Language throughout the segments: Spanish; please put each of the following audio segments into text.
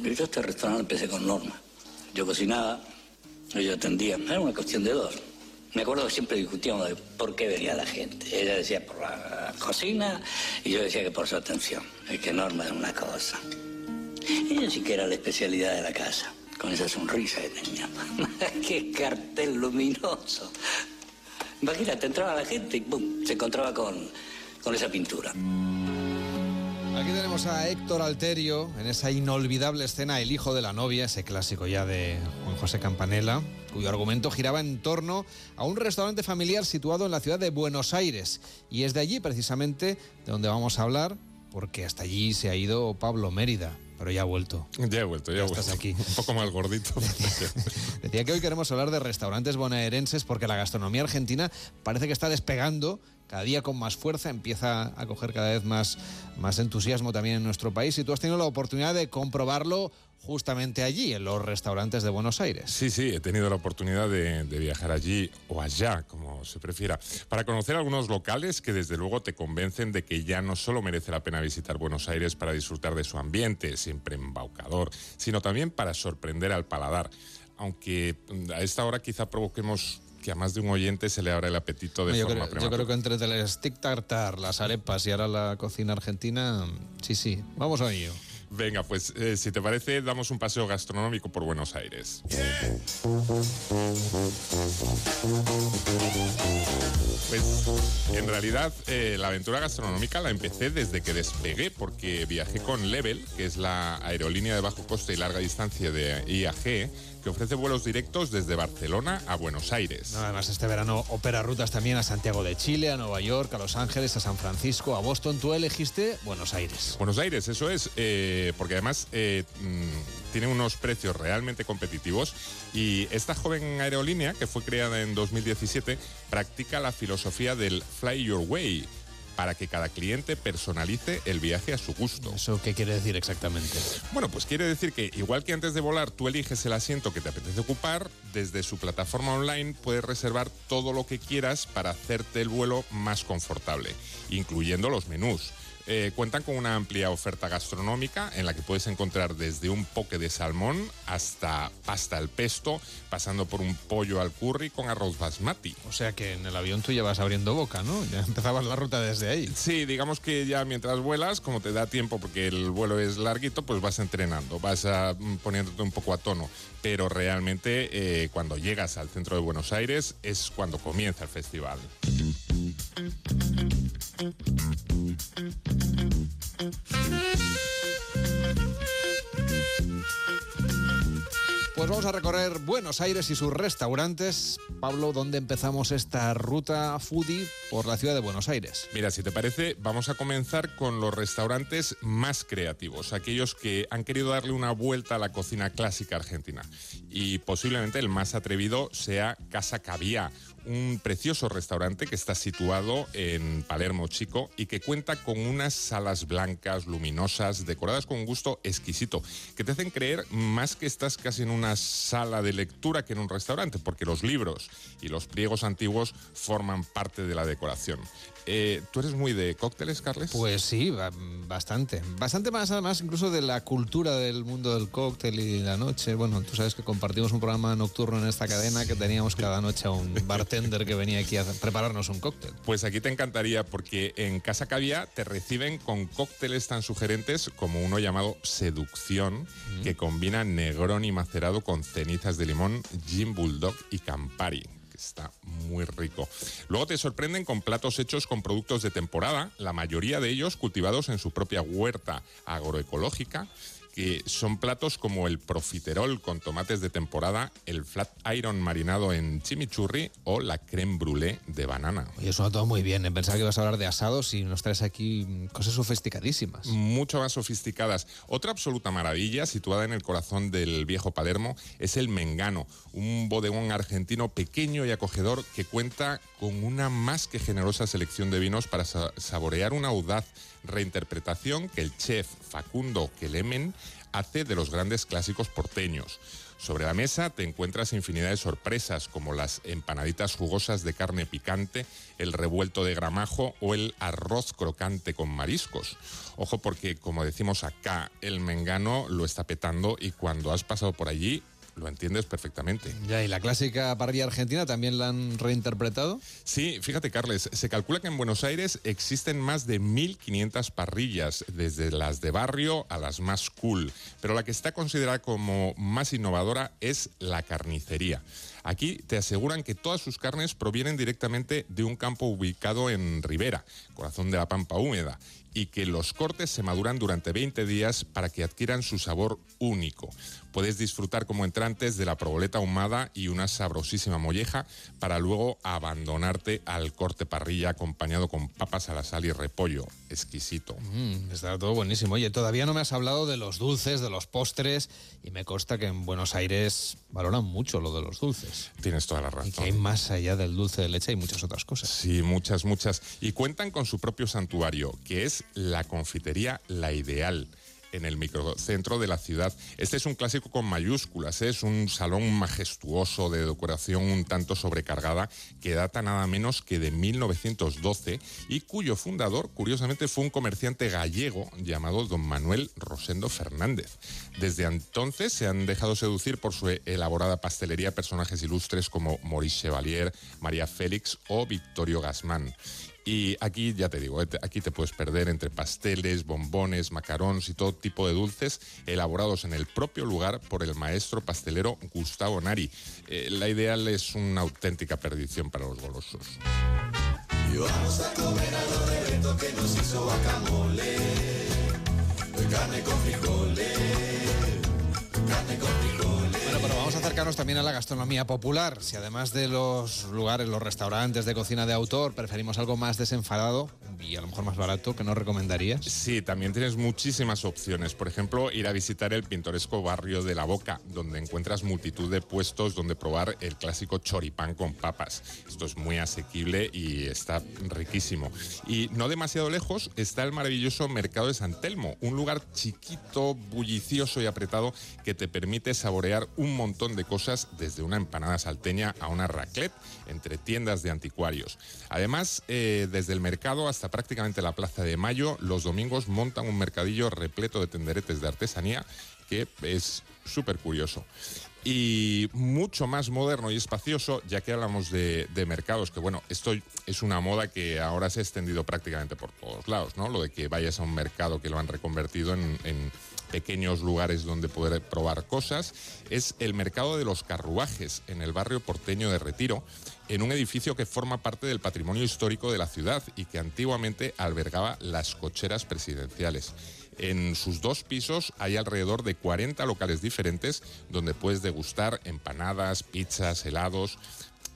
Yo este restaurante empecé con Norma. Yo cocinaba, ellos atendían. Era una cuestión de dos. Me acuerdo que siempre discutíamos de por qué venía la gente. Ella decía por la cocina y yo decía que por su atención. Es que Norma era una cosa. Ella sí que era la especialidad de la casa, con esa sonrisa que tenía. ¡Qué cartel luminoso! Imagínate, entraba la gente y ¡pum! se encontraba con, con esa pintura. Aquí tenemos a Héctor Alterio en esa inolvidable escena El hijo de la novia, ese clásico ya de Juan José Campanella, cuyo argumento giraba en torno a un restaurante familiar situado en la ciudad de Buenos Aires. Y es de allí precisamente de donde vamos a hablar, porque hasta allí se ha ido Pablo Mérida pero ya ha vuelto. Ya he vuelto, ya, he vuelto. Estás aquí. Un poco más gordito. Decía que hoy queremos hablar de restaurantes bonaerenses porque la gastronomía argentina parece que está despegando cada día con más fuerza, empieza a coger cada vez más, más entusiasmo también en nuestro país y tú has tenido la oportunidad de comprobarlo justamente allí, en los restaurantes de Buenos Aires. Sí, sí, he tenido la oportunidad de, de, viajar allí o allá, como se prefiera, para conocer algunos locales que desde luego te convencen de que ya no solo merece la pena visitar Buenos Aires para disfrutar de su ambiente, siempre embaucador, sino también para sorprender al paladar. Aunque a esta hora quizá provoquemos que a más de un oyente se le abra el apetito de forma creo, Yo creo que entre el stick tartar, las arepas y ahora la cocina argentina, sí, sí, vamos a ello. Venga, pues eh, si te parece, damos un paseo gastronómico por Buenos Aires. Pues en realidad eh, la aventura gastronómica la empecé desde que despegué, porque viajé con Level, que es la aerolínea de bajo coste y larga distancia de IAG que ofrece vuelos directos desde Barcelona a Buenos Aires. además, este verano opera rutas también a Santiago de Chile, a Nueva York, a Los Ángeles, a San Francisco, a Boston. Tú elegiste Buenos Aires. Buenos Aires, eso es, eh, porque además eh, mm, tiene unos precios realmente competitivos y esta joven aerolínea, que fue creada en 2017, practica la filosofía del Fly Your Way para que cada cliente personalice el viaje a su gusto. ¿Eso qué quiere decir exactamente? Bueno, pues quiere decir que igual que antes de volar tú eliges el asiento que te apetece ocupar, desde su plataforma online puedes reservar todo lo que quieras para hacerte el vuelo más confortable, incluyendo los menús. Eh, cuentan con una amplia oferta gastronómica en la que puedes encontrar desde un poke de salmón hasta pasta al pesto, pasando por un pollo al curry con arroz basmati. O sea que en el avión tú ya vas abriendo boca, ¿no? Ya empezabas la ruta desde ahí. Sí, digamos que ya mientras vuelas, como te da tiempo porque el vuelo es larguito, pues vas entrenando, vas a, mm, poniéndote un poco a tono. Pero realmente eh, cuando llegas al centro de Buenos Aires es cuando comienza el festival. Pues vamos a recorrer Buenos Aires y sus restaurantes. Pablo, ¿dónde empezamos esta ruta foodie por la ciudad de Buenos Aires? Mira, si te parece, vamos a comenzar con los restaurantes más creativos, aquellos que han querido darle una vuelta a la cocina clásica argentina. Y posiblemente el más atrevido sea Casa Caviá, un precioso restaurante que está situado en Palermo Chico y que cuenta con unas salas blancas, luminosas, decoradas con un gusto exquisito, que te hacen creer más que estás casi en una sala de lectura que en un restaurante, porque los libros y los pliegos antiguos forman parte de la decoración. Eh, ¿Tú eres muy de cócteles, Carles? Pues sí, bastante. Bastante más, además, incluso de la cultura del mundo del cóctel y la noche. Bueno, tú sabes que compartimos un programa nocturno en esta cadena que teníamos cada noche a un bartender que venía aquí a prepararnos un cóctel. Pues aquí te encantaría porque en Casa Cavia te reciben con cócteles tan sugerentes como uno llamado Seducción, que combina negrón y macerado con cenizas de limón, gin bulldog y campari está muy rico. Luego te sorprenden con platos hechos con productos de temporada, la mayoría de ellos cultivados en su propia huerta agroecológica que son platos como el profiterol con tomates de temporada, el flat iron marinado en chimichurri o la creme brûlée de banana. Oye, suena todo muy bien. ¿eh? Pensaba que ibas a hablar de asados y nos traes aquí cosas sofisticadísimas. Mucho más sofisticadas. Otra absoluta maravilla, situada en el corazón del viejo Palermo, es el Mengano, un bodegón argentino pequeño y acogedor que cuenta con una más que generosa selección de vinos para saborear una audaz reinterpretación que el chef Facundo Kelemen hace de los grandes clásicos porteños. Sobre la mesa te encuentras infinidad de sorpresas como las empanaditas jugosas de carne picante, el revuelto de gramajo o el arroz crocante con mariscos. Ojo porque, como decimos acá, el mengano lo está petando y cuando has pasado por allí lo entiendes perfectamente. Ya, ¿y la clásica parrilla argentina también la han reinterpretado? Sí, fíjate, Carles, se calcula que en Buenos Aires existen más de 1.500 parrillas, desde las de barrio a las más cool, pero la que está considerada como más innovadora es la carnicería. Aquí te aseguran que todas sus carnes provienen directamente de un campo ubicado en Ribera, corazón de la Pampa húmeda, y que los cortes se maduran durante 20 días para que adquieran su sabor único. Puedes disfrutar como entrantes de la proboleta ahumada y una sabrosísima molleja para luego abandonarte al corte parrilla acompañado con papas a la sal y repollo. Exquisito. Mm, está todo buenísimo. Oye, todavía no me has hablado de los dulces, de los postres y me consta que en Buenos Aires valoran mucho lo de los dulces. Tienes toda la razón. Y que hay más allá del dulce de leche y muchas otras cosas. Sí, muchas, muchas. Y cuentan con su propio santuario, que es la confitería La Ideal en el microcentro de la ciudad. Este es un clásico con mayúsculas, ¿eh? es un salón majestuoso de decoración un tanto sobrecargada que data nada menos que de 1912 y cuyo fundador, curiosamente, fue un comerciante gallego llamado don Manuel Rosendo Fernández. Desde entonces se han dejado seducir por su elaborada pastelería personajes ilustres como Maurice Chevalier, María Félix o Victorio Gasmán. Y aquí, ya te digo, eh, aquí te puedes perder entre pasteles, bombones, macarons y todo tipo de dulces elaborados en el propio lugar por el maestro pastelero Gustavo Nari. Eh, la ideal es una auténtica perdición para los golosos. Y vamos a comer algo de que nos hizo guacamole, carne con frijoles, carne con a acercarnos también a la gastronomía popular. Si además de los lugares, los restaurantes de cocina de autor, preferimos algo más desenfadado y a lo mejor más barato, ¿qué nos recomendarías? Sí, también tienes muchísimas opciones. Por ejemplo, ir a visitar el pintoresco barrio de La Boca, donde encuentras multitud de puestos donde probar el clásico choripán con papas. Esto es muy asequible y está riquísimo. Y no demasiado lejos está el maravilloso Mercado de San Telmo, un lugar chiquito, bullicioso y apretado que te permite saborear un montón de cosas, desde una empanada salteña a una raclette, entre tiendas de anticuarios. Además, eh, desde el mercado hasta prácticamente la Plaza de Mayo, los domingos montan un mercadillo repleto de tenderetes de artesanía que es súper curioso y mucho más moderno y espacioso, ya que hablamos de, mercados, que bueno, esto es una moda que ahora se ha extendido prácticamente por todos lados, ¿no? Lo de que vayas a un mercado que lo han reconvertido en pequeños lugares donde poder probar cosas, es el Mercado de los Carruajes, en el barrio porteño de Retiro, en un edificio que forma parte del patrimonio histórico de la ciudad y que antiguamente albergaba las cocheras presidenciales. En sus dos pisos hay alrededor de 40 locales diferentes donde puedes degustar empanadas, pizzas, helados,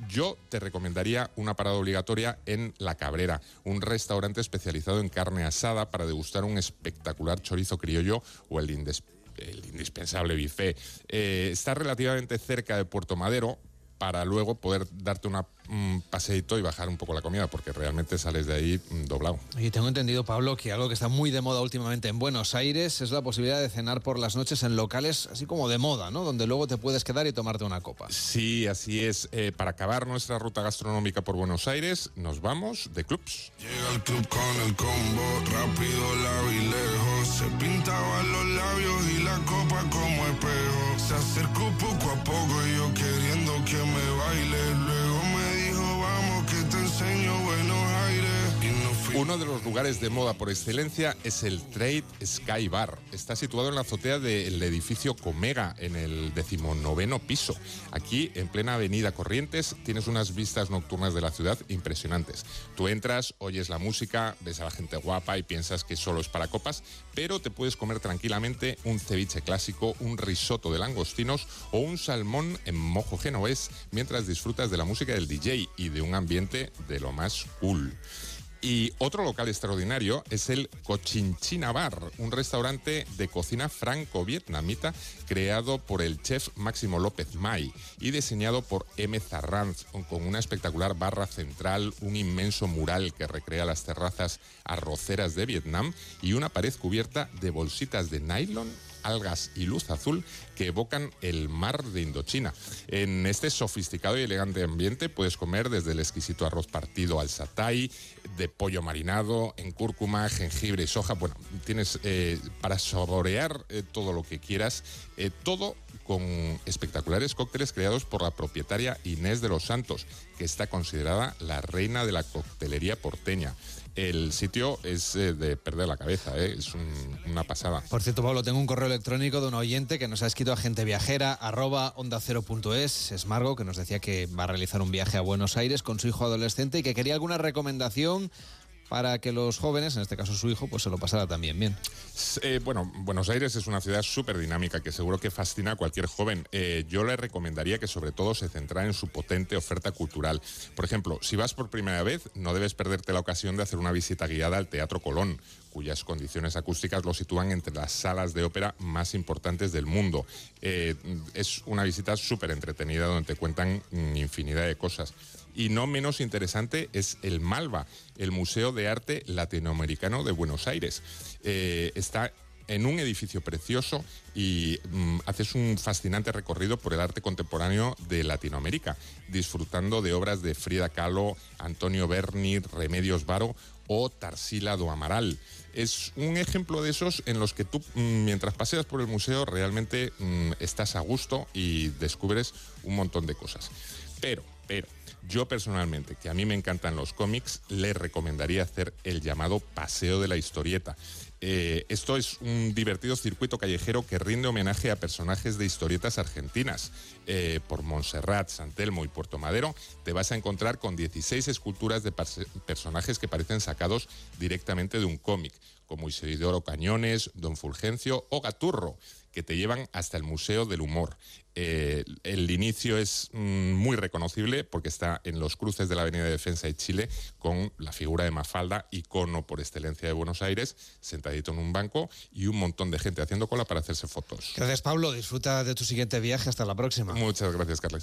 yo te recomendaría una parada obligatoria en La Cabrera, un restaurante especializado en carne asada para degustar un espectacular chorizo criollo o el, indispensable buffet. Eh, está relativamente cerca de Puerto Madero, para luego poder darte una, un paseito y bajar un poco la comida, porque realmente sales de ahí mm, doblado. Y tengo entendido, Pablo, que algo que está muy de moda últimamente en Buenos Aires es la posibilidad de cenar por las noches en locales así como de moda, ¿no? Donde luego te puedes quedar y tomarte una copa. Sí, así es. Eh, para acabar nuestra ruta gastronómica por Buenos Aires, nos vamos de clubs. Llega el club con el combo, rápido, lejos. Se pintaban los labios y la copa como espejo. Se acercó poco a poco y yo queriendo que me baile. Luego me dijo, vamos que te enseño. Uno de los lugares de moda por excelencia es el Trade Sky Bar. Está situado en la azotea del edificio Comega, en el decimonoveno piso. Aquí, en plena avenida Corrientes, tienes unas vistas nocturnas de la ciudad impresionantes. Tú entras, oyes la música, ves a la gente guapa y piensas que solo es para copas, pero te puedes comer tranquilamente un ceviche clásico, un risotto de langostinos o un salmón en mojo genovés mientras disfrutas de la música del DJ y de un ambiente de lo más cool. Y otro local extraordinario es el Cochinchina Bar, un restaurante de cocina franco-vietnamita creado por el chef Máximo López May y diseñado por M. Zarranz, con una espectacular barra central, un inmenso mural que recrea las terrazas arroceras de Vietnam y una pared cubierta de bolsitas de nylon algas y luz azul que evocan el mar de Indochina. En este sofisticado y elegante ambiente puedes comer desde el exquisito arroz partido al satay, de pollo marinado, en cúrcuma, jengibre y soja. Bueno, tienes eh, para saborear eh, todo lo que quieras, eh, todo con espectaculares cócteles creados por la propietaria Inés de los Santos, que está considerada la reina de la coctelería porteña. El sitio es eh, de perder la cabeza, ¿eh? es una pasada. Por cierto, Pablo, tengo un correo electrónico de un oyente que nos ha escrito a genteviajera arroba onda cero punto es, es Margo, que nos decía que va a realizar un viaje a Buenos Aires con su hijo adolescente y que quería alguna recomendación para que los jóvenes, en este caso su hijo, pues se lo pasara también bien. Eh, bueno, Buenos Aires es una ciudad súper dinámica que seguro que fascina a cualquier joven. Eh, yo le recomendaría que sobre todo se centrara en su potente oferta cultural. Por ejemplo, si vas por primera vez, no debes perderte la ocasión de hacer una visita guiada al Teatro Colón cuyas condiciones acústicas lo sitúan entre las salas de ópera más importantes del mundo. Eh, es una visita súper entretenida donde te cuentan infinidad de cosas. Y no menos interesante es el Malva, el Museo de Arte Latinoamericano de Buenos Aires. Eh, está en un edificio precioso y mm, haces un fascinante recorrido por el arte contemporáneo de Latinoamérica, disfrutando de obras de Frida Kahlo, Antonio Berni, Remedios Varo o Tarsila do Amaral. Es un ejemplo de esos en los que tú, mm, mientras paseas por el museo, realmente mm, estás a gusto y descubres un montón de cosas. Pero, pero, yo personalmente, que a mí me encantan los cómics, le recomendaría hacer el llamado Paseo de la Historieta. Eh, esto es un divertido circuito callejero que rinde homenaje a personajes de historietas argentinas. Eh, por Montserrat, Santelmo y Puerto Madero te vas a encontrar con 16 esculturas de personajes que parecen sacados directamente de un cómic, como Isidoro Cañones, Don Fulgencio o Gaturro que te llevan hasta el Museo del Humor. Eh, el inicio es mm, muy reconocible porque está en los cruces de la Avenida de Defensa de Chile con la figura de Mafalda, icono por excelencia de Buenos Aires, sentadito en un banco y un montón de gente haciendo cola para hacerse fotos. Gracias Pablo, disfruta de tu siguiente viaje, hasta la próxima. Muchas gracias Carles.